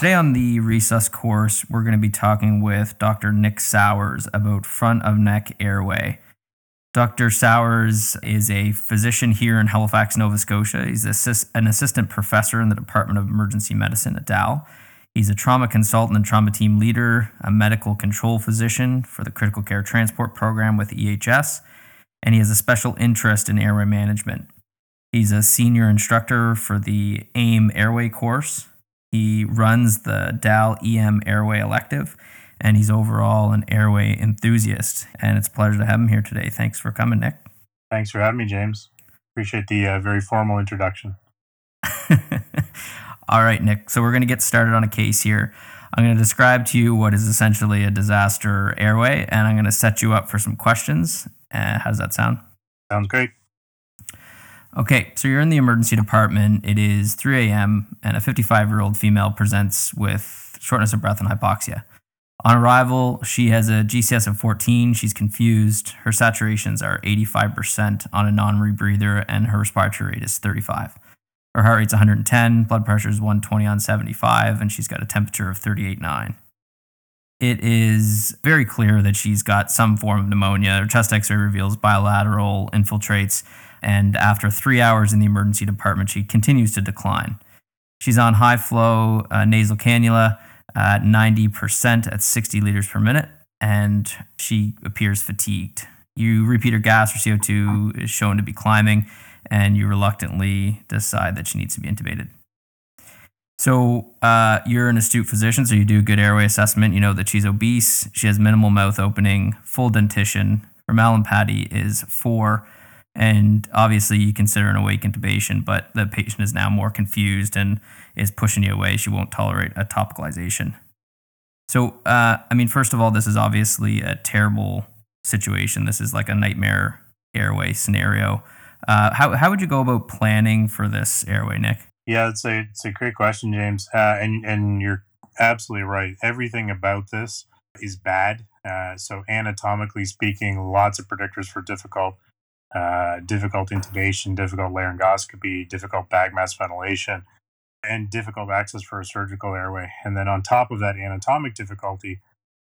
Today on the Resus course, we're going to be talking with Dr. Nick Sowers about front of neck airway. Dr. Sowers is a physician here in Halifax, Nova Scotia. He's an assistant professor in the Department of Emergency Medicine at DAL. He's a trauma consultant and trauma team leader, a medical control physician for the Critical Care Transport Program with EHS, and he has a special interest in airway management. He's a senior instructor for the AIM Airway course. He runs the DAL EM Airway elective, and he's overall an airway enthusiast. And it's a pleasure to have him here today. Thanks for coming, Nick. Thanks for having me, James. Appreciate the uh, very formal introduction. All right, Nick. So we're going to get started on a case here. I'm going to describe to you what is essentially a disaster airway, and I'm going to set you up for some questions. Uh, how does that sound? Sounds great. Okay, so you're in the emergency department. It is 3 a.m., and a 55 year old female presents with shortness of breath and hypoxia. On arrival, she has a GCS of 14. She's confused. Her saturations are 85% on a non rebreather, and her respiratory rate is 35. Her heart rate's 110, blood pressure is 120 on 75, and she's got a temperature of 38.9. It is very clear that she's got some form of pneumonia. Her chest x ray reveals bilateral infiltrates, and after three hours in the emergency department, she continues to decline. She's on high flow uh, nasal cannula at 90% at 60 liters per minute, and she appears fatigued. You repeat her gas or CO2 is shown to be climbing, and you reluctantly decide that she needs to be intubated. So uh, you're an astute physician, so you do a good airway assessment. You know that she's obese, she has minimal mouth opening, full dentition. Her Mallampati is four, and obviously you consider an awake intubation, but the patient is now more confused and is pushing you away. She won't tolerate a topicalization. So, uh, I mean, first of all, this is obviously a terrible situation. This is like a nightmare airway scenario. Uh, how, how would you go about planning for this airway, Nick? Yeah, it's a it's a great question, James, uh, and and you're absolutely right. Everything about this is bad. Uh, so anatomically speaking, lots of predictors for difficult uh, difficult intubation, difficult laryngoscopy, difficult bag mask ventilation, and difficult access for a surgical airway. And then on top of that anatomic difficulty,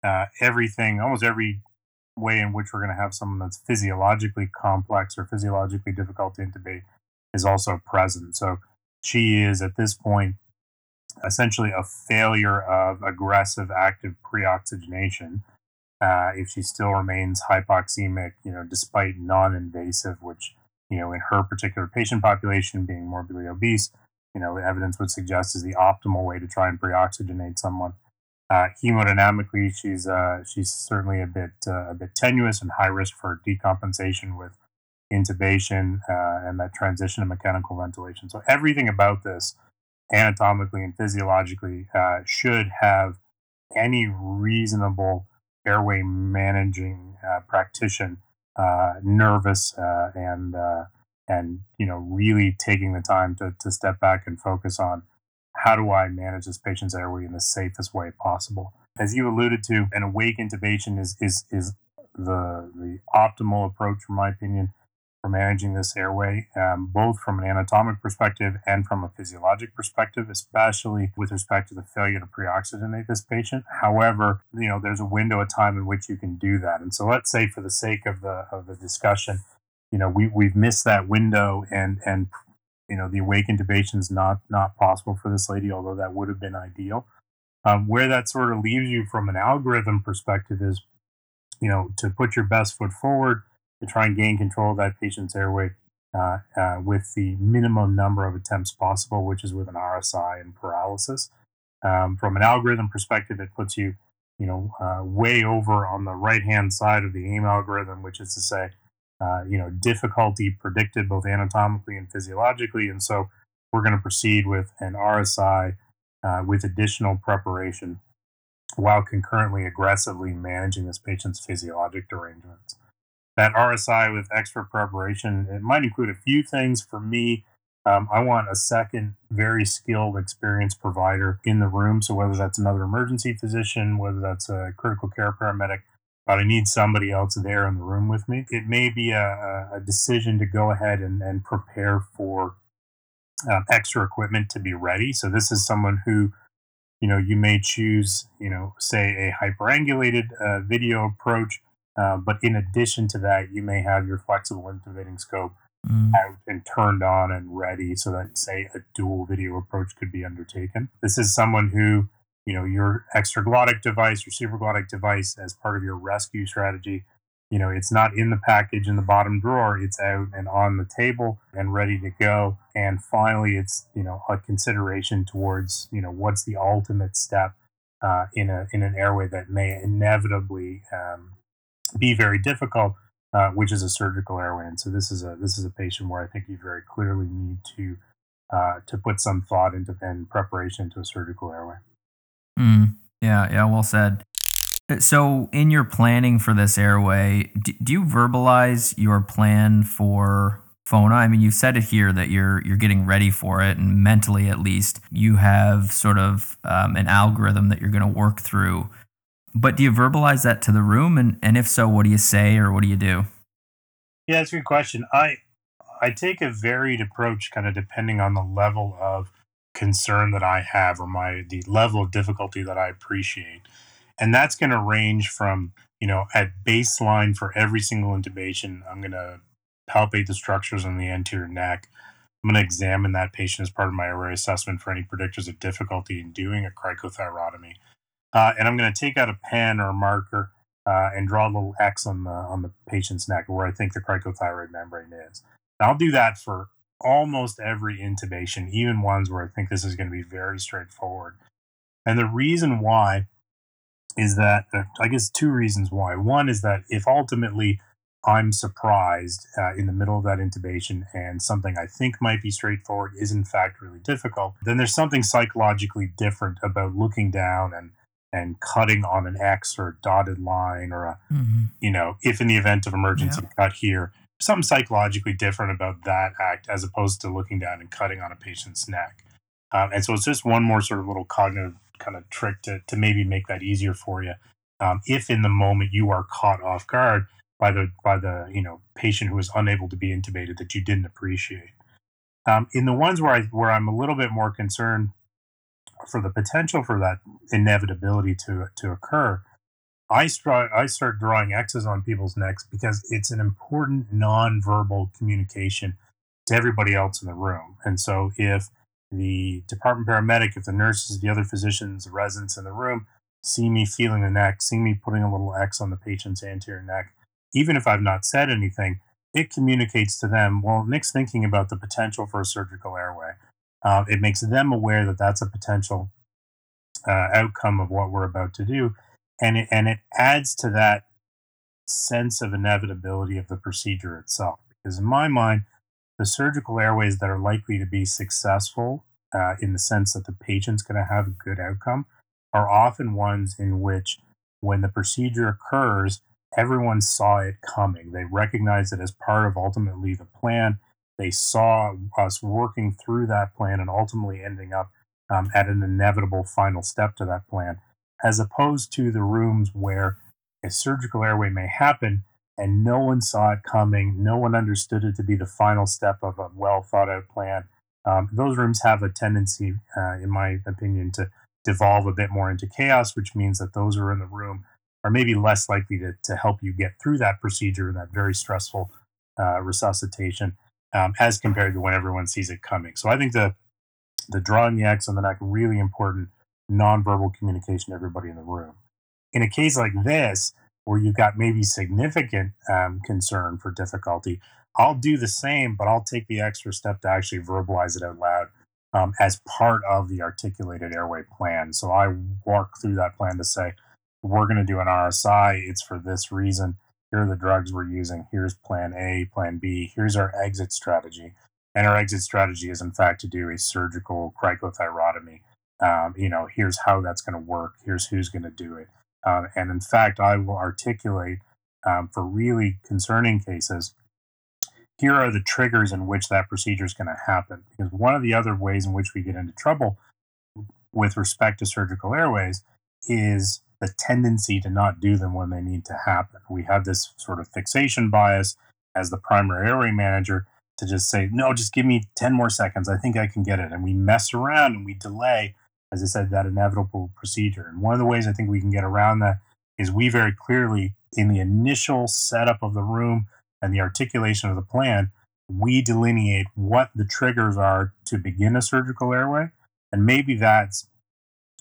uh, everything, almost every way in which we're going to have someone that's physiologically complex or physiologically difficult to intubate is also present. So she is at this point essentially a failure of aggressive active pre-oxygenation uh, if she still remains hypoxemic, you know, despite non-invasive, which you know in her particular patient population being morbidly obese, you know, evidence would suggest is the optimal way to try and pre-oxygenate someone. Uh, hemodynamically, she's uh, she's certainly a bit uh, a bit tenuous and high risk for decompensation with intubation uh, and that transition to mechanical ventilation. So everything about this, anatomically and physiologically, uh, should have any reasonable airway managing uh, practitioner uh, nervous uh, and uh, and you know really taking the time to, to step back and focus on how do I manage this patient's airway in the safest way possible. As you alluded to, an awake intubation is is is the the optimal approach, from my opinion, for managing this airway, um, both from an anatomic perspective and from a physiologic perspective, especially with respect to the failure to pre-oxygenate this patient. However, you know there's a window of time in which you can do that, and so let's say, for the sake of the of the discussion, you know we we've missed that window and and you know the awake intubation is not not possible for this lady although that would have been ideal um, where that sort of leaves you from an algorithm perspective is you know to put your best foot forward to try and gain control of that patient's airway uh, uh, with the minimum number of attempts possible which is with an rsi and paralysis um, from an algorithm perspective it puts you you know uh, way over on the right hand side of the aim algorithm which is to say uh, you know, difficulty predicted both anatomically and physiologically. And so we're going to proceed with an RSI uh, with additional preparation while concurrently aggressively managing this patient's physiologic derangements. That RSI with extra preparation, it might include a few things. For me, um, I want a second very skilled, experienced provider in the room. So whether that's another emergency physician, whether that's a critical care paramedic, but I need somebody else there in the room with me. It may be a, a decision to go ahead and, and prepare for um, extra equipment to be ready. So this is someone who you know, you may choose, you know, say a hyperangulated uh, video approach, uh, but in addition to that, you may have your flexible intubating scope mm. out and turned on and ready so that, say, a dual video approach could be undertaken. This is someone who, you know, your extraglottic device, your supraglottic device, as part of your rescue strategy, you know, it's not in the package in the bottom drawer, it's out and on the table and ready to go. And finally, it's, you know, a consideration towards, you know, what's the ultimate step uh, in, a, in an airway that may inevitably um, be very difficult, uh, which is a surgical airway. And so this is a, this is a patient where I think you very clearly need to, uh, to put some thought into and preparation into a surgical airway. Mm, yeah, yeah, well said. Uh, so, in your planning for this airway, do, do you verbalize your plan for FONA? I mean, you said it here that you're you're getting ready for it, and mentally, at least, you have sort of um, an algorithm that you're going to work through. But do you verbalize that to the room, and and if so, what do you say or what do you do? Yeah, that's a good question. I I take a varied approach, kind of depending on the level of concern that I have or my the level of difficulty that I appreciate. And that's going to range from, you know, at baseline for every single intubation, I'm going to palpate the structures on the anterior neck. I'm going to examine that patient as part of my airway assessment for any predictors of difficulty in doing a cricothyrotomy. Uh, and I'm going to take out a pen or a marker uh, and draw a little X on the on the patient's neck where I think the cricothyroid membrane is. And I'll do that for almost every intubation, even ones where I think this is going to be very straightforward. And the reason why is that uh, I guess two reasons why. One is that if ultimately I'm surprised uh, in the middle of that intubation and something I think might be straightforward is in fact really difficult, then there's something psychologically different about looking down and and cutting on an X or a dotted line or a, mm-hmm. you know, if in the event of emergency, yeah. cut here. Something psychologically different about that act as opposed to looking down and cutting on a patient's neck. Um, and so it's just one more sort of little cognitive kind of trick to, to maybe make that easier for you. Um, if in the moment you are caught off guard by the by the you know patient who is unable to be intubated that you didn't appreciate. Um, in the ones where I where I'm a little bit more concerned for the potential for that inevitability to to occur, I start I start drawing X's on people's necks because it's an important nonverbal communication to everybody else in the room. And so if the department paramedic, if the nurses, the other physicians, the residents in the room see me feeling the neck, see me putting a little X on the patient's anterior neck, even if I've not said anything, it communicates to them, well, Nick's thinking about the potential for a surgical airway. Uh, it makes them aware that that's a potential uh, outcome of what we're about to do. And it, and it adds to that sense of inevitability of the procedure itself. Because in my mind, the surgical airways that are likely to be successful uh, in the sense that the patient's going to have a good outcome are often ones in which when the procedure occurs everyone saw it coming they recognize it as part of ultimately the plan they saw us working through that plan and ultimately ending up um, at an inevitable final step to that plan as opposed to the rooms where a surgical airway may happen and no one saw it coming. No one understood it to be the final step of a well thought out plan. Um, those rooms have a tendency, uh, in my opinion, to devolve a bit more into chaos, which means that those who are in the room are maybe less likely to, to help you get through that procedure and that very stressful uh, resuscitation um, as compared to when everyone sees it coming. So I think the the drawing the X on the neck really important nonverbal communication to everybody in the room. In a case like this, where you've got maybe significant um, concern for difficulty, I'll do the same, but I'll take the extra step to actually verbalize it out loud um, as part of the articulated airway plan. So I walk through that plan to say, we're going to do an RSI. It's for this reason. Here are the drugs we're using. Here's plan A, plan B. Here's our exit strategy. And our exit strategy is, in fact, to do a surgical cricothyrotomy. Um, you know, here's how that's going to work. Here's who's going to do it. Uh, and in fact, I will articulate um, for really concerning cases here are the triggers in which that procedure is going to happen. Because one of the other ways in which we get into trouble with respect to surgical airways is the tendency to not do them when they need to happen. We have this sort of fixation bias as the primary airway manager to just say, no, just give me 10 more seconds. I think I can get it. And we mess around and we delay as I said, that inevitable procedure. And one of the ways I think we can get around that is we very clearly, in the initial setup of the room and the articulation of the plan, we delineate what the triggers are to begin a surgical airway. And maybe that's,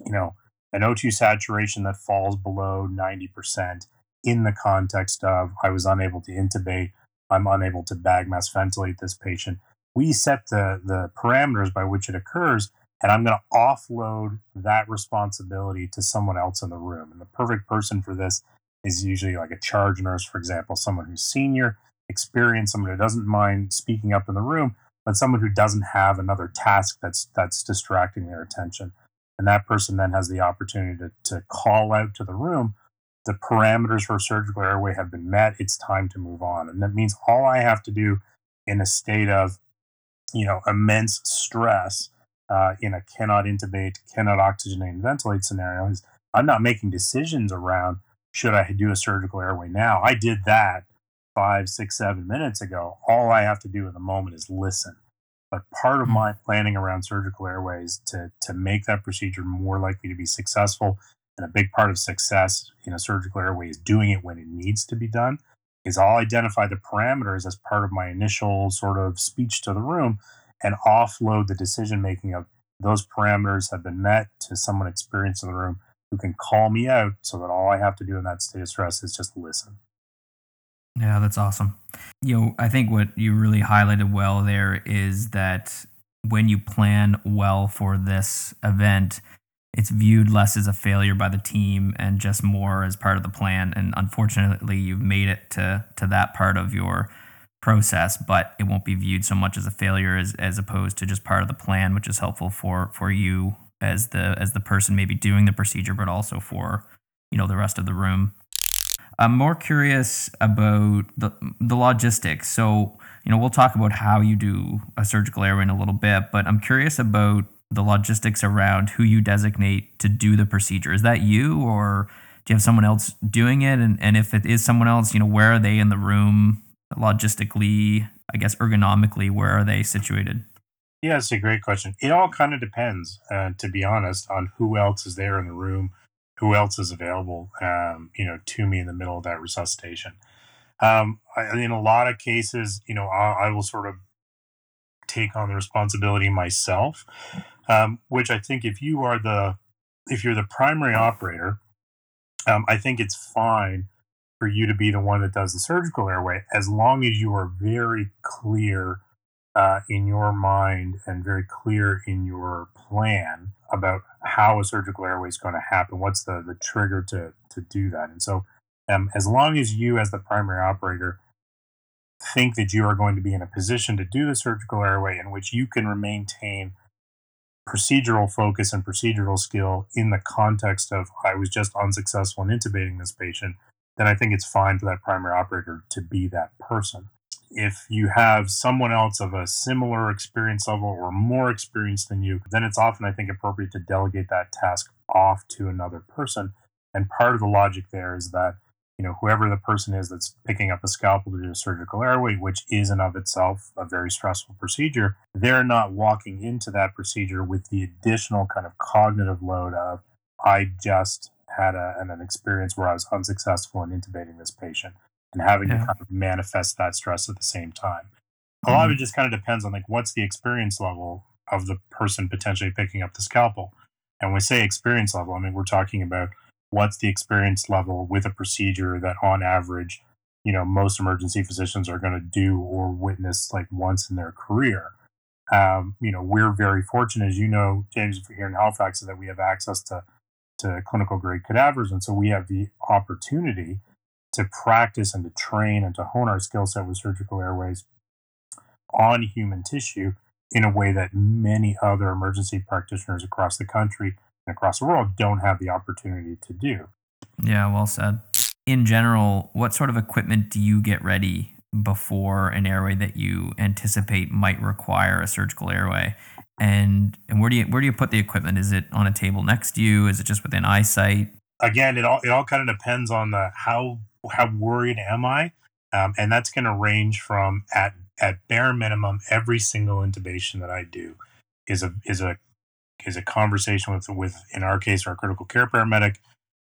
you know, an O2 saturation that falls below 90% in the context of I was unable to intubate, I'm unable to bag mask ventilate this patient. We set the, the parameters by which it occurs, and I'm going to offload that responsibility to someone else in the room. And the perfect person for this is usually like a charge nurse, for example, someone who's senior, experienced, someone who doesn't mind speaking up in the room, but someone who doesn't have another task that's that's distracting their attention. And that person then has the opportunity to, to call out to the room the parameters for surgical airway have been met. It's time to move on. And that means all I have to do in a state of, you know, immense stress uh, in a cannot intubate, cannot oxygenate and ventilate scenario is I'm not making decisions around should I do a surgical airway now. I did that five, six, seven minutes ago. All I have to do in the moment is listen. But part of my planning around surgical airways to to make that procedure more likely to be successful and a big part of success in a surgical airway is doing it when it needs to be done. Is I'll identify the parameters as part of my initial sort of speech to the room and offload the decision making of those parameters have been met to someone experienced in the room who can call me out so that all I have to do in that state of stress is just listen. Yeah, that's awesome. You know, I think what you really highlighted well there is that when you plan well for this event, it's viewed less as a failure by the team and just more as part of the plan. And unfortunately, you've made it to to that part of your process, but it won't be viewed so much as a failure as as opposed to just part of the plan, which is helpful for for you as the as the person maybe doing the procedure, but also for you know the rest of the room. I'm more curious about the the logistics. So you know we'll talk about how you do a surgical airway in a little bit, but I'm curious about the logistics around who you designate to do the procedure. Is that you or do you have someone else doing it? And, and if it is someone else, you know, where are they in the room logistically, I guess ergonomically, where are they situated? Yeah, it's a great question. It all kind of depends, uh, to be honest, on who else is there in the room, who else is available, um, you know, to me in the middle of that resuscitation. Um, I, in a lot of cases, you know, I, I will sort of take on the responsibility myself um, which I think if you are the if you're the primary operator, um, I think it's fine for you to be the one that does the surgical airway as long as you are very clear uh, in your mind and very clear in your plan about how a surgical airway is going to happen. What's the the trigger to to do that? And so, um, as long as you, as the primary operator, think that you are going to be in a position to do the surgical airway in which you can maintain procedural focus and procedural skill in the context of I was just unsuccessful in intubating this patient, then I think it's fine for that primary operator to be that person. If you have someone else of a similar experience level or more experience than you, then it's often, I think, appropriate to delegate that task off to another person. And part of the logic there is that you know, whoever the person is that's picking up a scalpel to do a surgical airway, which is in of itself a very stressful procedure, they're not walking into that procedure with the additional kind of cognitive load of, I just had a, an, an experience where I was unsuccessful in intubating this patient and having yeah. to kind of manifest that stress at the same time. A lot of it mm-hmm. just kind of depends on like what's the experience level of the person potentially picking up the scalpel. And when we say experience level, I mean we're talking about what's the experience level with a procedure that on average you know most emergency physicians are going to do or witness like once in their career um, you know we're very fortunate as you know james here in halifax that we have access to to clinical grade cadavers and so we have the opportunity to practice and to train and to hone our skill set with surgical airways on human tissue in a way that many other emergency practitioners across the country and across the world don't have the opportunity to do. Yeah, well said. In general, what sort of equipment do you get ready before an airway that you anticipate might require a surgical airway? And and where do you where do you put the equipment? Is it on a table next to you? Is it just within eyesight? Again, it all it all kind of depends on the how how worried am I, um, and that's going to range from at at bare minimum every single intubation that I do is a is a is a conversation with with in our case our critical care paramedic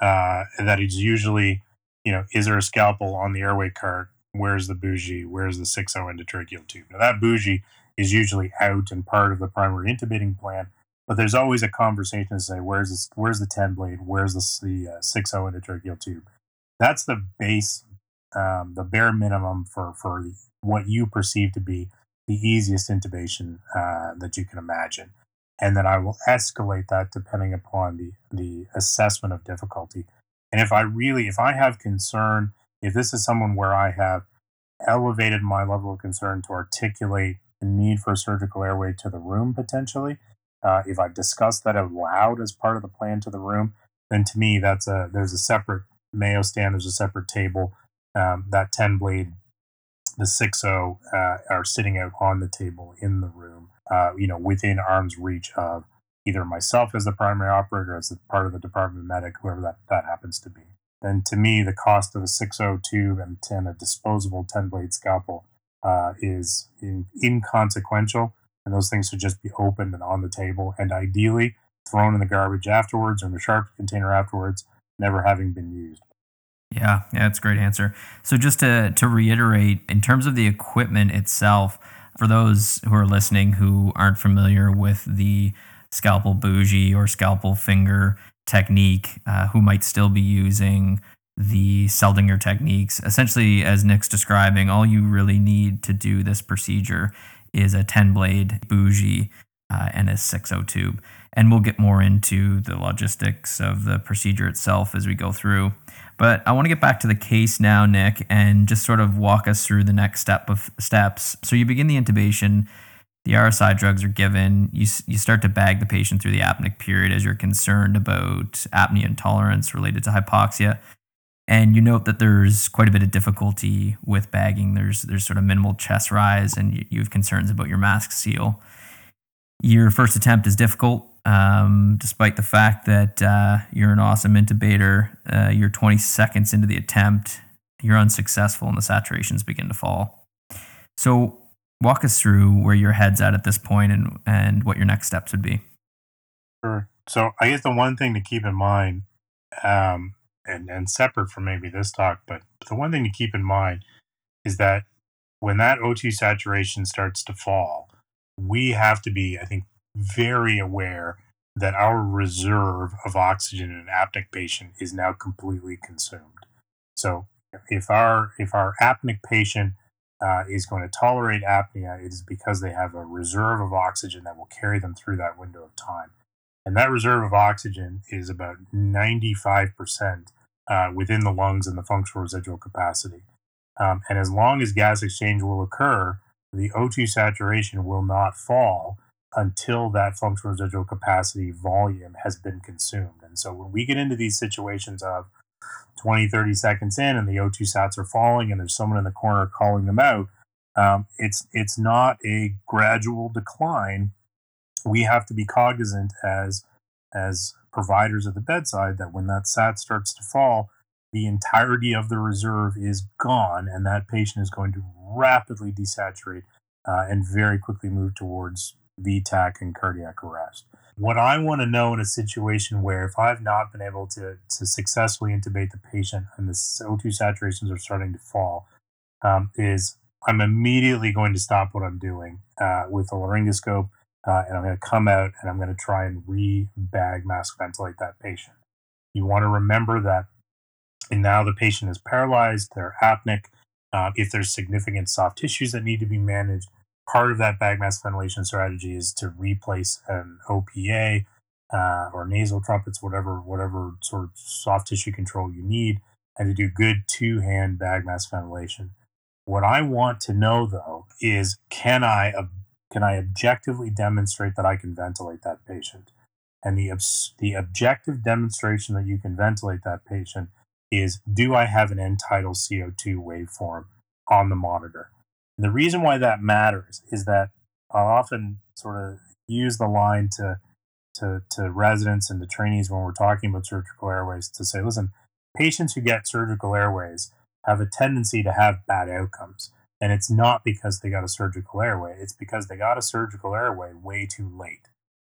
uh, that is usually you know is there a scalpel on the airway cart? Where's the bougie? Where's the 6 endotracheal tube? Now that bougie is usually out and part of the primary intubating plan but there's always a conversation to say where's this where's the 10 blade? Where's the, the uh, 6 endotracheal tube that's the base um, the bare minimum for for what you perceive to be the easiest intubation uh, that you can imagine and then I will escalate that depending upon the the assessment of difficulty. And if I really, if I have concern, if this is someone where I have elevated my level of concern to articulate the need for a surgical airway to the room potentially, uh, if I've discussed that out loud as part of the plan to the room, then to me that's a there's a separate Mayo stand, there's a separate table. Um, that 10 blade, the 6.0 uh, are sitting out on the table in the room uh, you know, within arm's reach of either myself as the primary operator, as a part of the department medic, whoever that, that happens to be. Then to me, the cost of a 6.0 tube and 10, a disposable 10 blade scalpel uh, is in, inconsequential. And those things should just be opened and on the table and ideally thrown in the garbage afterwards or in the sharp container afterwards, never having been used. Yeah, yeah, that's a great answer. So just to, to reiterate, in terms of the equipment itself, for those who are listening who aren't familiar with the scalpel bougie or scalpel finger technique, uh, who might still be using the Seldinger techniques, essentially, as Nick's describing, all you really need to do this procedure is a 10 blade bougie uh, and a 60 tube. And we'll get more into the logistics of the procedure itself as we go through. But I want to get back to the case now, Nick, and just sort of walk us through the next step of steps. So you begin the intubation, the RSI drugs are given, you, you start to bag the patient through the apneic period as you're concerned about apnea intolerance related to hypoxia. And you note that there's quite a bit of difficulty with bagging. There's there's sort of minimal chest rise, and you, you have concerns about your mask seal. Your first attempt is difficult um, despite the fact that uh, you're an awesome intubator, uh, you're 20 seconds into the attempt, you're unsuccessful, and the saturations begin to fall. So, walk us through where your head's at at this point and, and what your next steps would be. Sure. So, I guess the one thing to keep in mind, um, and, and separate from maybe this talk, but the one thing to keep in mind is that when that O2 saturation starts to fall, we have to be, I think, very aware that our reserve of oxygen in an apneic patient is now completely consumed. So if our if our apneic patient uh, is going to tolerate apnea, it is because they have a reserve of oxygen that will carry them through that window of time. And that reserve of oxygen is about 95% uh, within the lungs and the functional residual capacity. Um, and as long as gas exchange will occur, the O2 saturation will not fall until that functional residual capacity volume has been consumed. And so when we get into these situations of 20, 30 seconds in and the O2 sats are falling and there's someone in the corner calling them out, um, it's it's not a gradual decline. We have to be cognizant as as providers at the bedside that when that sat starts to fall, the entirety of the reserve is gone, and that patient is going to rapidly desaturate uh, and very quickly move towards V-tach and cardiac arrest. What I want to know in a situation where if I've not been able to, to successfully intubate the patient and the O2 saturations are starting to fall, um, is I'm immediately going to stop what I'm doing uh, with the laryngoscope uh, and I'm going to come out and I'm going to try and re-bag mask ventilate that patient. You want to remember that and now the patient is paralyzed, they're apneic. Uh, if there's significant soft tissues that need to be managed, part of that bag mask ventilation strategy is to replace an OPA uh, or nasal trumpets, whatever whatever sort of soft tissue control you need, and to do good two hand bag mask ventilation. What I want to know though is can I can I objectively demonstrate that I can ventilate that patient? And the the objective demonstration that you can ventilate that patient is do I have an end tidal CO2 waveform on the monitor? And the reason why that matters is that I'll often sort of use the line to to to residents and to trainees when we're talking about surgical airways to say, listen, patients who get surgical airways have a tendency to have bad outcomes. And it's not because they got a surgical airway, it's because they got a surgical airway way too late.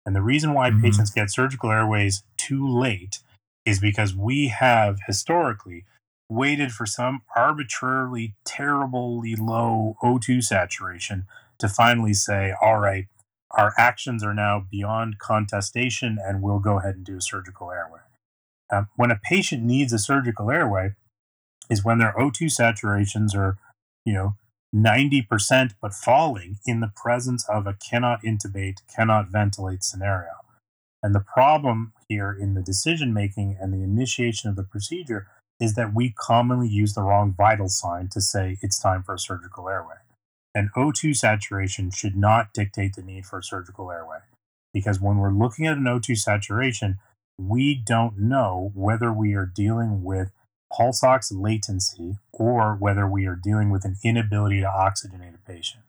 And the reason why mm-hmm. patients get surgical airways too late is because we have historically waited for some arbitrarily terribly low O2 saturation to finally say, all right, our actions are now beyond contestation and we'll go ahead and do a surgical airway. Um, when a patient needs a surgical airway is when their O2 saturations are, you know, 90% but falling in the presence of a cannot intubate, cannot ventilate scenario. And the problem here in the decision making and the initiation of the procedure is that we commonly use the wrong vital sign to say it's time for a surgical airway. And O2 saturation should not dictate the need for a surgical airway. Because when we're looking at an O2 saturation, we don't know whether we are dealing with pulse ox latency or whether we are dealing with an inability to oxygenate a patient.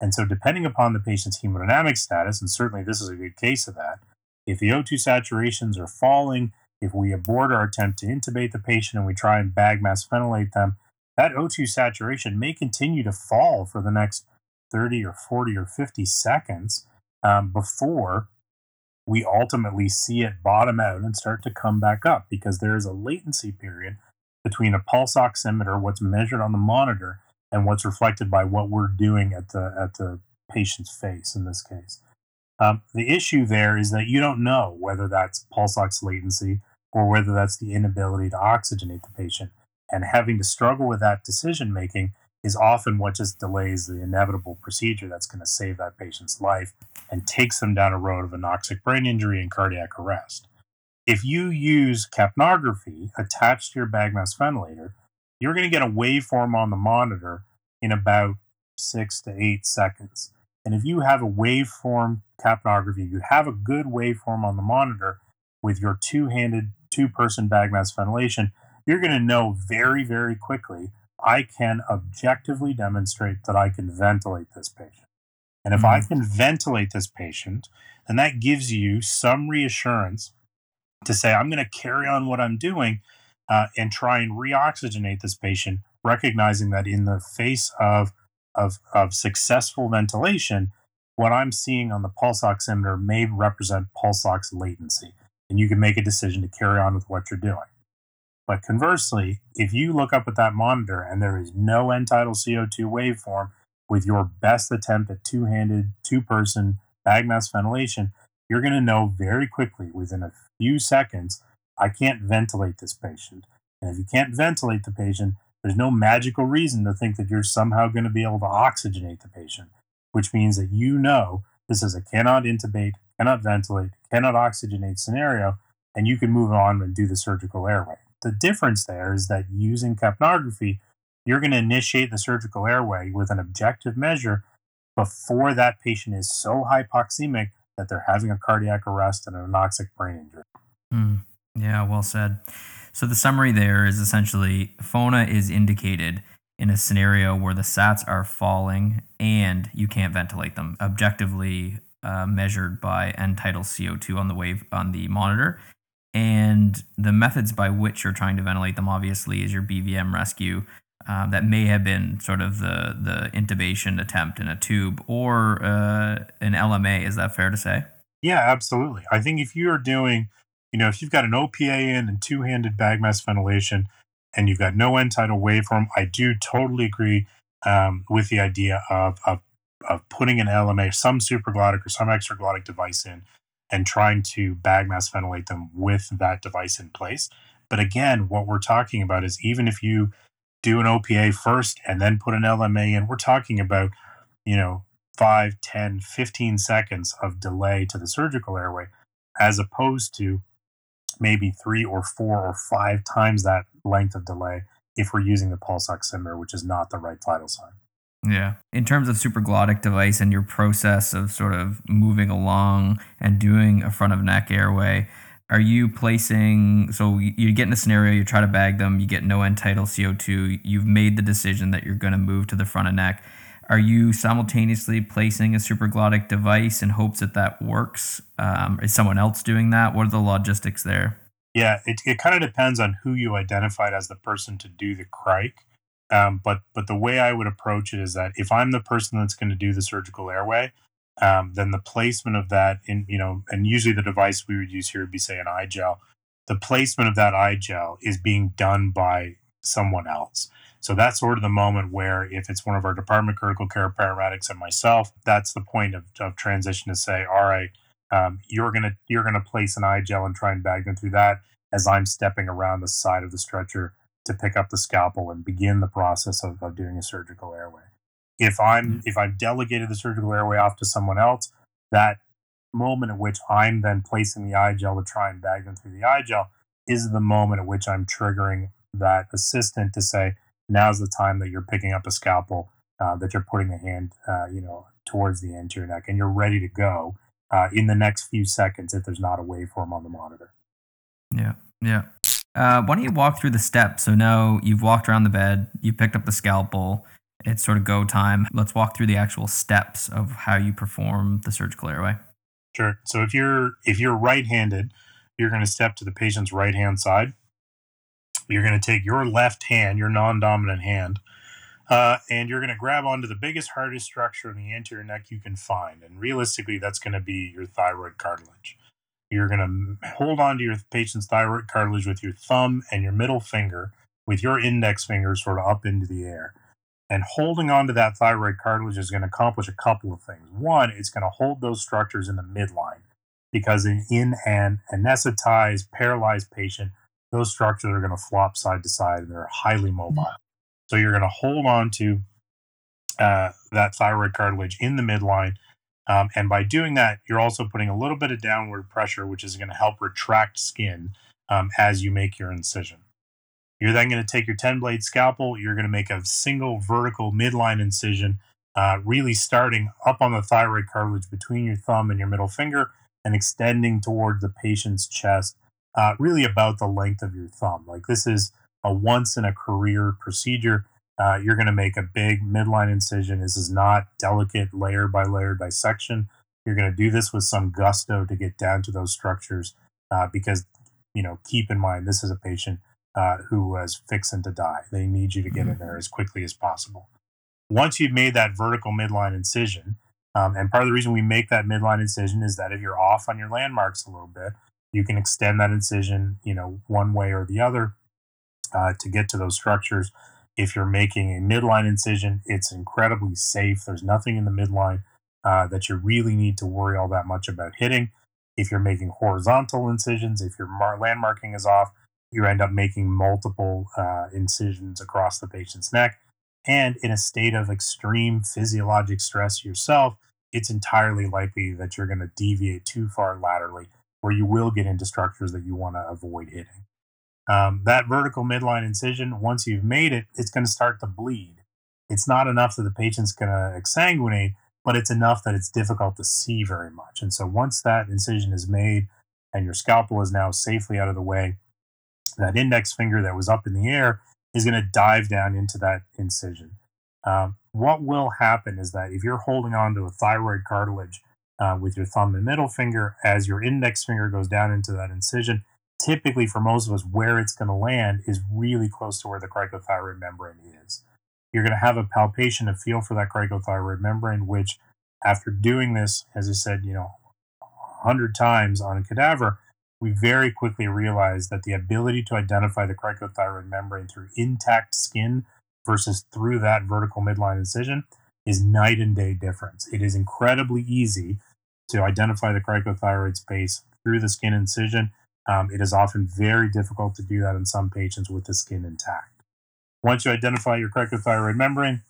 And so, depending upon the patient's hemodynamic status, and certainly this is a good case of that, if the O2 saturations are falling, if we abort our attempt to intubate the patient and we try and bag mask ventilate them, that O2 saturation may continue to fall for the next 30 or 40 or 50 seconds um, before we ultimately see it bottom out and start to come back up because there is a latency period between a pulse oximeter, what's measured on the monitor, and what's reflected by what we're doing at the at the patient's face in this case. Um, the issue there is that you don't know whether that's pulse ox latency or whether that's the inability to oxygenate the patient. And having to struggle with that decision making is often what just delays the inevitable procedure that's going to save that patient's life and takes them down a road of anoxic brain injury and cardiac arrest. If you use capnography attached to your bag mask ventilator, you're going to get a waveform on the monitor in about six to eight seconds. And if you have a waveform capnography, you have a good waveform on the monitor with your two handed, two person bag mask ventilation, you're going to know very, very quickly I can objectively demonstrate that I can ventilate this patient. And if mm-hmm. I can ventilate this patient, then that gives you some reassurance to say, I'm going to carry on what I'm doing uh, and try and reoxygenate this patient, recognizing that in the face of, of, of successful ventilation, what I'm seeing on the pulse oximeter may represent pulse ox latency. And you can make a decision to carry on with what you're doing. But conversely, if you look up at that monitor and there is no end tidal CO2 waveform with your best attempt at two handed, two person bag mask ventilation, you're going to know very quickly within a few seconds, I can't ventilate this patient. And if you can't ventilate the patient, there's no magical reason to think that you're somehow going to be able to oxygenate the patient, which means that you know this is a cannot intubate, cannot ventilate, cannot oxygenate scenario, and you can move on and do the surgical airway. The difference there is that using capnography, you're going to initiate the surgical airway with an objective measure before that patient is so hypoxemic that they're having a cardiac arrest and an anoxic brain injury. Mm, yeah, well said. So the summary there is essentially FONA is indicated in a scenario where the SATs are falling and you can't ventilate them, objectively uh, measured by end tidal CO2 on the wave on the monitor. And the methods by which you're trying to ventilate them, obviously, is your BVM rescue. Uh, that may have been sort of the the intubation attempt in a tube or uh, an LMA. Is that fair to say? Yeah, absolutely. I think if you are doing, you know, if you've got an OPA in and two handed bag mask ventilation, and you've got no end tidal waveform, I do totally agree um, with the idea of, of of putting an LMA, some supraglottic or some extraglottic device in, and trying to bag mask ventilate them with that device in place. But again, what we're talking about is even if you do an OPA first and then put an LMA in, we're talking about, you know, 5, 10, 15 seconds of delay to the surgical airway, as opposed to maybe three or four or five times that length of delay if we're using the pulse oximeter, which is not the right vital sign. Yeah. In terms of supraglottic device and your process of sort of moving along and doing a front of neck airway, are you placing so you get in a scenario, you try to bag them, you get no end tidal CO2, you've made the decision that you're going to move to the front of neck. Are you simultaneously placing a supraglottic device in hopes that that works? Um, is someone else doing that? What are the logistics there? Yeah, it, it kind of depends on who you identified as the person to do the cric. Um, but but the way I would approach it is that if I'm the person that's going to do the surgical airway, um, then the placement of that in, you know, and usually the device we would use here would be, say, an i-gel. The placement of that i-gel is being done by someone else. So that's sort of the moment where, if it's one of our department critical care paramedics and myself, that's the point of, of transition to say, all right, um, you're gonna you're gonna place an i-gel and try and bag them through that as I'm stepping around the side of the stretcher to pick up the scalpel and begin the process of, of doing a surgical airway. If I'm mm-hmm. if I've delegated the surgical airway off to someone else, that moment at which I'm then placing the i-gel to try and bag them through the i-gel is the moment at which I'm triggering that assistant to say, now's the time that you're picking up a scalpel, uh, that you're putting the hand, uh, you know, towards the anterior neck, and you're ready to go uh, in the next few seconds if there's not a waveform on the monitor. Yeah, yeah. Uh, why don't you walk through the steps? So now you've walked around the bed, you picked up the scalpel. It's sort of go time. Let's walk through the actual steps of how you perform the surgical airway. Sure. So if you're if you're right-handed, you're going to step to the patient's right hand side. You're going to take your left hand, your non dominant hand, uh, and you're going to grab onto the biggest, hardest structure in the anterior neck you can find. And realistically, that's going to be your thyroid cartilage. You're going to hold on to your patient's thyroid cartilage with your thumb and your middle finger, with your index finger sort of up into the air. And holding on to that thyroid cartilage is going to accomplish a couple of things. One, it's going to hold those structures in the midline because in, in an anesthetized, paralyzed patient, those structures are going to flop side to side and they're highly mm-hmm. mobile. So you're going to hold on to uh, that thyroid cartilage in the midline. Um, and by doing that, you're also putting a little bit of downward pressure, which is going to help retract skin um, as you make your incision. You're then going to take your 10 blade scalpel, you're going to make a single vertical midline incision, uh, really starting up on the thyroid cartilage between your thumb and your middle finger and extending toward the patient's chest uh, really about the length of your thumb. Like this is a once in a career procedure. Uh, you're going to make a big midline incision. This is not delicate layer by layer dissection. You're going to do this with some gusto to get down to those structures uh, because, you know, keep in mind this is a patient uh, who was fixing to die. They need you to get in there as quickly as possible. Once you've made that vertical midline incision, um, and part of the reason we make that midline incision is that if you're off on your landmarks a little bit, you can extend that incision, you know, one way or the other uh, to get to those structures. If you're making a midline incision, it's incredibly safe. There's nothing in the midline uh, that you really need to worry all that much about hitting. If you're making horizontal incisions, if your mar- landmarking is off, you end up making multiple uh, incisions across the patient's neck. And in a state of extreme physiologic stress yourself, it's entirely likely that you're going to deviate too far laterally where you will get into structures that you want to avoid hitting. Um, that vertical midline incision, once you've made it, it's going to start to bleed. It's not enough that the patient's going to exsanguinate, but it's enough that it's difficult to see very much. And so once that incision is made and your scalpel is now safely out of the way, that index finger that was up in the air is going to dive down into that incision. Um, what will happen is that if you're holding on to a thyroid cartilage uh, with your thumb and middle finger as your index finger goes down into that incision. Typically, for most of us, where it's going to land is really close to where the cricothyroid membrane is. You're going to have a palpation, a feel for that cricothyroid membrane, which, after doing this, as I said, you know, 100 times on a cadaver, we very quickly realized that the ability to identify the cricothyroid membrane through intact skin versus through that vertical midline incision is night and day difference. It is incredibly easy to identify the cricothyroid space through the skin incision. Um, it is often very difficult to do that in some patients with the skin intact. Once you identify your cricothyroid membrane,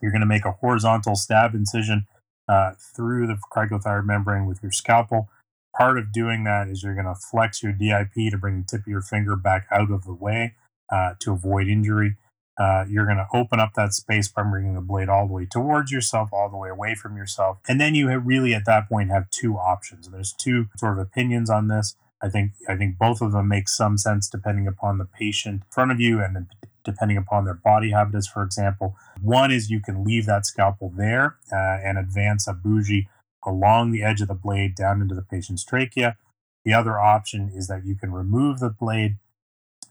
you're going to make a horizontal stab incision uh, through the cricothyroid membrane with your scalpel. Part of doing that is you're going to flex your DIP to bring the tip of your finger back out of the way uh, to avoid injury. Uh, you're going to open up that space by bringing the blade all the way towards yourself, all the way away from yourself. And then you really, at that point, have two options. There's two sort of opinions on this. I think I think both of them make some sense depending upon the patient in front of you and depending upon their body habitus, for example. One is you can leave that scalpel there uh, and advance a bougie along the edge of the blade down into the patient's trachea. The other option is that you can remove the blade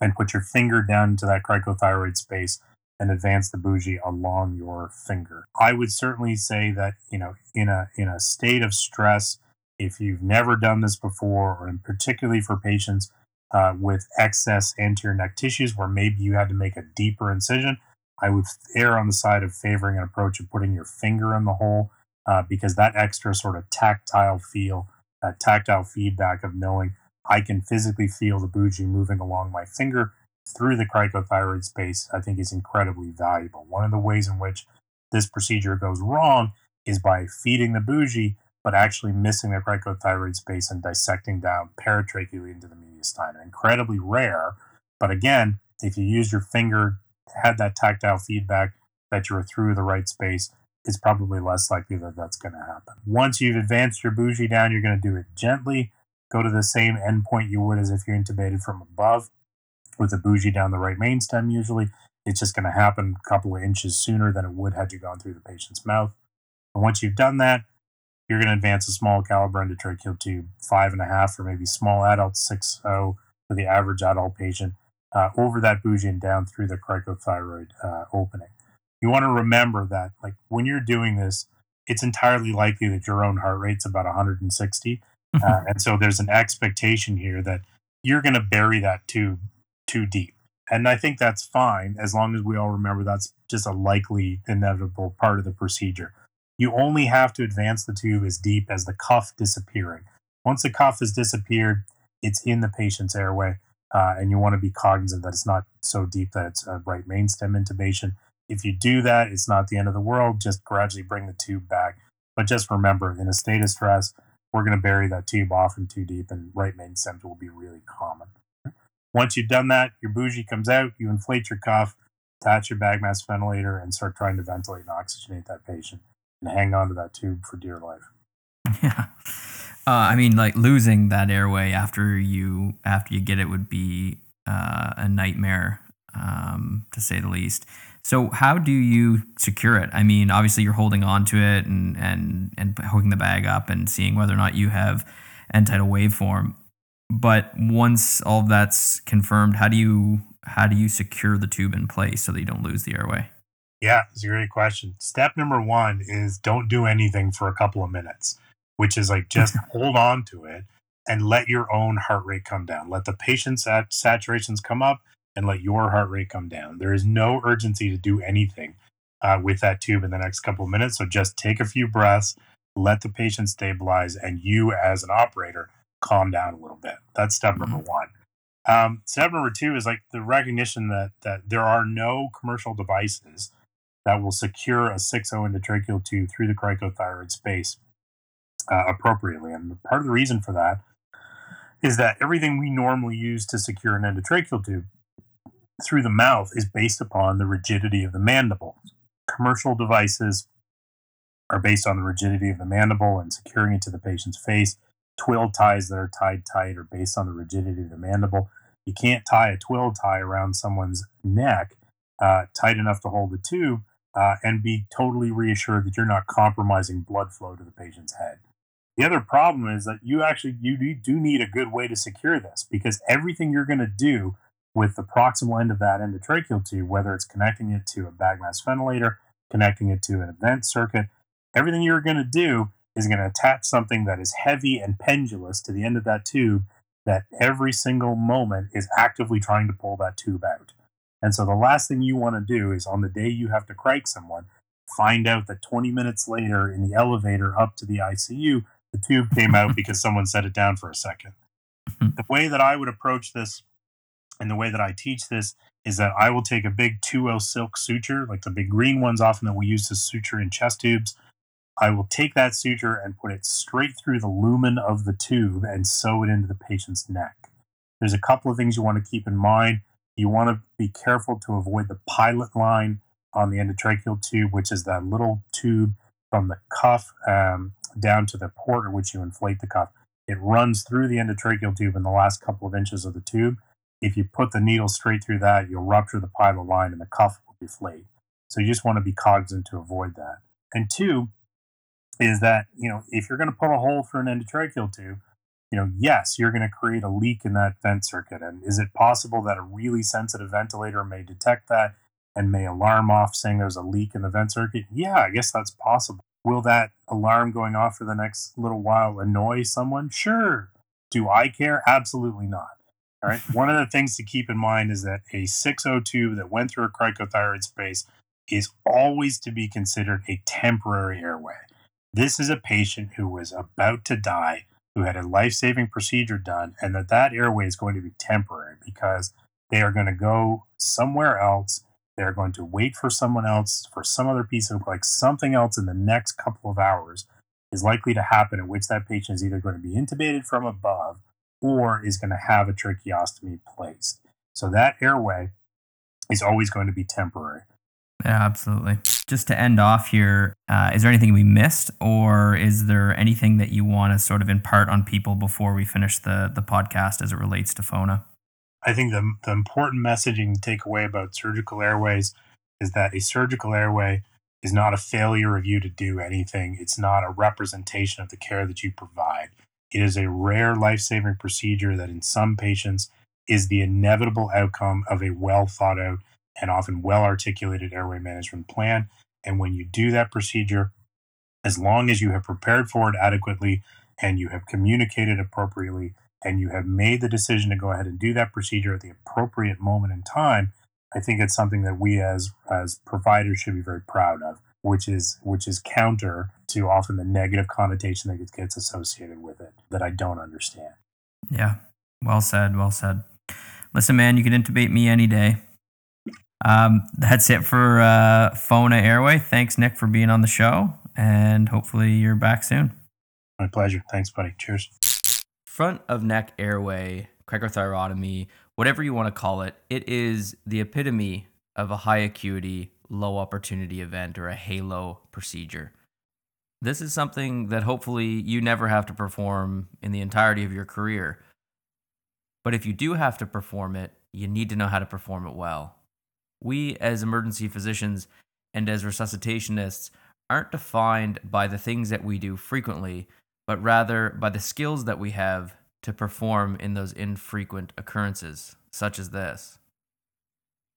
and put your finger down into that cricothyroid space and advance the bougie along your finger. I would certainly say that, you know, in a in a state of stress, if you've never done this before, or in particularly for patients uh, with excess anterior neck tissues where maybe you had to make a deeper incision, I would err on the side of favoring an approach of putting your finger in the hole uh, because that extra sort of tactile feel, that tactile feedback of knowing I can physically feel the bougie moving along my finger through the cricothyroid space, I think is incredibly valuable. One of the ways in which this procedure goes wrong is by feeding the bougie, but actually missing the cricothyroid space and dissecting down paratracheally into the mediastinum. Incredibly rare, but again, if you use your finger, had that tactile feedback that you're through the right space, it's probably less likely that that's going to happen. Once you've advanced your bougie down, you're going to do it gently. Go to the same endpoint you would as if you're intubated from above with a bougie down the right main stem usually. It's just going to happen a couple of inches sooner than it would had you gone through the patient's mouth. And once you've done that, you're going to advance a small caliber endotracheal tube, five and a half, or maybe small adult, six oh for the average adult patient, uh, over that bougie and down through the cricothyroid uh, opening. You want to remember that, like when you're doing this, it's entirely likely that your own heart rate's about 160, uh, and so there's an expectation here that you're going to bury that tube too deep. And I think that's fine as long as we all remember that's just a likely, inevitable part of the procedure. You only have to advance the tube as deep as the cuff disappearing. Once the cuff has disappeared, it's in the patient's airway, uh, and you want to be cognizant that it's not so deep that it's a right main stem intubation. If you do that, it's not the end of the world. Just gradually bring the tube back. But just remember, in a state of stress, we're going to bury that tube often too deep, and right main stems will be really common. Once you've done that, your bougie comes out, you inflate your cuff, attach your bag mask ventilator, and start trying to ventilate and oxygenate that patient and hang on to that tube for dear life. Yeah. Uh, I mean, like losing that airway after you after you get it would be uh, a nightmare, um, to say the least. So, how do you secure it? I mean, obviously, you're holding on to it and and and hooking the bag up and seeing whether or not you have end-tidal waveform. But once all of that's confirmed, how do you how do you secure the tube in place so that you don't lose the airway? Yeah, it's a great question. Step number one is don't do anything for a couple of minutes, which is like just hold on to it and let your own heart rate come down. Let the patient's at saturations come up and let your heart rate come down. There is no urgency to do anything uh, with that tube in the next couple of minutes. So just take a few breaths, let the patient stabilize, and you as an operator calm down a little bit. That's step number mm-hmm. one. Um, step number two is like the recognition that that there are no commercial devices that will secure a 6 endotracheal tube through the cricothyroid space uh, appropriately. And part of the reason for that is that everything we normally use to secure an endotracheal tube through the mouth is based upon the rigidity of the mandible. Commercial devices are based on the rigidity of the mandible and securing it to the patient's face twill ties that are tied tight are based on the rigidity of the mandible. You can't tie a twill tie around someone's neck uh, tight enough to hold the tube uh, and be totally reassured that you're not compromising blood flow to the patient's head. The other problem is that you actually you do need a good way to secure this because everything you're going to do with the proximal end of that endotracheal tube, whether it's connecting it to a bag mask ventilator, connecting it to an event circuit, everything you're going to do is going to attach something that is heavy and pendulous to the end of that tube that every single moment is actively trying to pull that tube out. And so the last thing you want to do is on the day you have to cric someone, find out that 20 minutes later in the elevator up to the ICU, the tube came out because someone set it down for a second. the way that I would approach this and the way that I teach this is that I will take a big 2 silk suture, like the big green ones often that we use to suture in chest tubes. I will take that suture and put it straight through the lumen of the tube and sew it into the patient's neck. There's a couple of things you want to keep in mind. You want to be careful to avoid the pilot line on the endotracheal tube, which is that little tube from the cuff um, down to the port at which you inflate the cuff. It runs through the endotracheal tube in the last couple of inches of the tube. If you put the needle straight through that, you'll rupture the pilot line and the cuff will deflate. So you just want to be cognizant to avoid that. And two, is that you know if you're going to put a hole through an endotracheal tube you know yes you're going to create a leak in that vent circuit and is it possible that a really sensitive ventilator may detect that and may alarm off saying there's a leak in the vent circuit? Yeah, I guess that's possible. Will that alarm going off for the next little while annoy someone? Sure. Do I care? Absolutely not. All right. One of the things to keep in mind is that a 602 that went through a cricothyroid space is always to be considered a temporary airway. This is a patient who was about to die, who had a life saving procedure done, and that that airway is going to be temporary because they are going to go somewhere else. They're going to wait for someone else for some other piece of like something else in the next couple of hours is likely to happen in which that patient is either going to be intubated from above or is going to have a tracheostomy placed. So that airway is always going to be temporary. Yeah, absolutely. Just to end off here, uh, is there anything we missed, or is there anything that you want to sort of impart on people before we finish the the podcast as it relates to FONA? I think the the important messaging to take away about surgical airways is that a surgical airway is not a failure of you to do anything. It's not a representation of the care that you provide. It is a rare life saving procedure that, in some patients, is the inevitable outcome of a well thought out and often well articulated airway management plan. And when you do that procedure, as long as you have prepared for it adequately and you have communicated appropriately and you have made the decision to go ahead and do that procedure at the appropriate moment in time, I think it's something that we as as providers should be very proud of, which is which is counter to often the negative connotation that gets associated with it that I don't understand. Yeah. Well said, well said. Listen, man, you can intubate me any day. Um, that's it for uh, FONA Airway. Thanks, Nick, for being on the show, and hopefully you're back soon. My pleasure. Thanks, buddy. Cheers. Front of neck airway, cricothyrotomy, whatever you want to call it, it is the epitome of a high acuity, low opportunity event or a halo procedure. This is something that hopefully you never have to perform in the entirety of your career. But if you do have to perform it, you need to know how to perform it well. We, as emergency physicians and as resuscitationists, aren't defined by the things that we do frequently, but rather by the skills that we have to perform in those infrequent occurrences, such as this.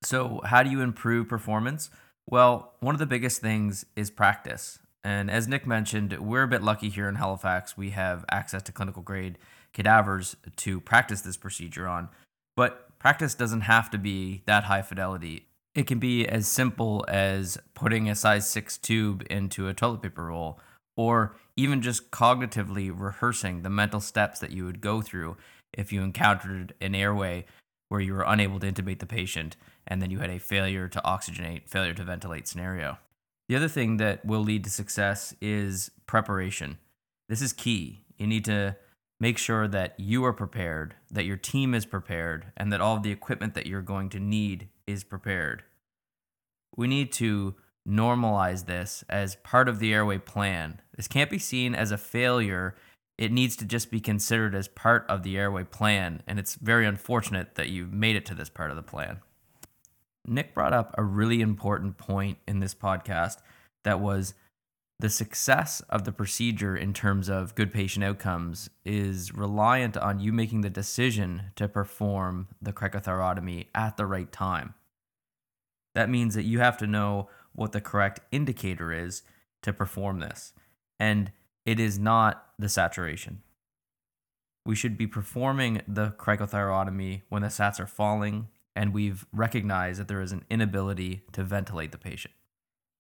So, how do you improve performance? Well, one of the biggest things is practice. And as Nick mentioned, we're a bit lucky here in Halifax. We have access to clinical grade cadavers to practice this procedure on. But practice doesn't have to be that high fidelity. It can be as simple as putting a size 6 tube into a toilet paper roll or even just cognitively rehearsing the mental steps that you would go through if you encountered an airway where you were unable to intubate the patient and then you had a failure to oxygenate, failure to ventilate scenario. The other thing that will lead to success is preparation. This is key. You need to make sure that you are prepared, that your team is prepared, and that all of the equipment that you're going to need is prepared. We need to normalize this as part of the airway plan. This can't be seen as a failure. It needs to just be considered as part of the airway plan, and it's very unfortunate that you've made it to this part of the plan. Nick brought up a really important point in this podcast that was the success of the procedure in terms of good patient outcomes is reliant on you making the decision to perform the cricothyrotomy at the right time. That means that you have to know what the correct indicator is to perform this. And it is not the saturation. We should be performing the cricothyrotomy when the sats are falling and we've recognized that there is an inability to ventilate the patient.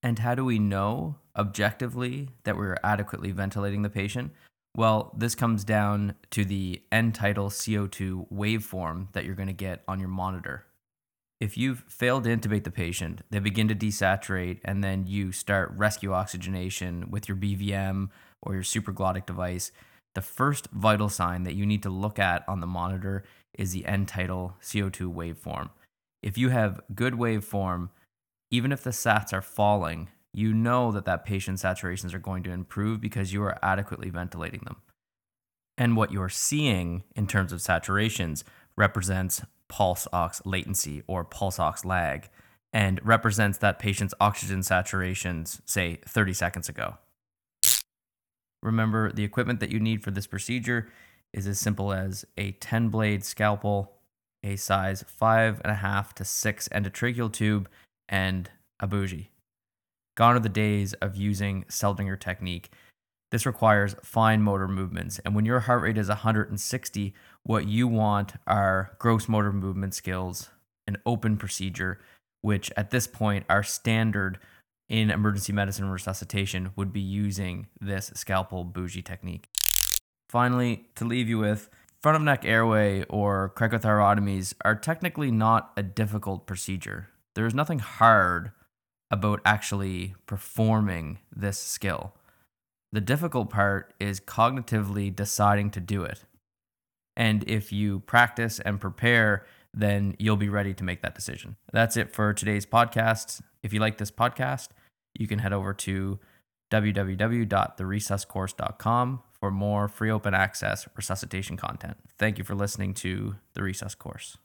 And how do we know objectively that we're adequately ventilating the patient? Well, this comes down to the end tidal CO2 waveform that you're going to get on your monitor if you've failed to intubate the patient, they begin to desaturate, and then you start rescue oxygenation with your BVM or your supraglottic device. The first vital sign that you need to look at on the monitor is the end tidal CO2 waveform. If you have good waveform, even if the sats are falling, you know that that patient's saturations are going to improve because you are adequately ventilating them. And what you're seeing in terms of saturations represents pulse ox latency or pulse ox lag and represents that patient's oxygen saturations, say 30 seconds ago. Remember, the equipment that you need for this procedure is as simple as a 10 blade scalpel, a size 5.5 to 6 endotracheal tube, and a bougie. Gone are the days of using Seldinger technique. This requires fine motor movements, and when your heart rate is 160, what you want are gross motor movement skills, an open procedure, which at this point our standard in emergency medicine resuscitation, would be using this scalpel bougie technique. Finally, to leave you with, front of neck airway or cricothyrotomies are technically not a difficult procedure. There is nothing hard about actually performing this skill. The difficult part is cognitively deciding to do it. And if you practice and prepare, then you'll be ready to make that decision. That's it for today's podcast. If you like this podcast, you can head over to www.theresuscourse.com for more free open access resuscitation content. Thank you for listening to the Resus Course.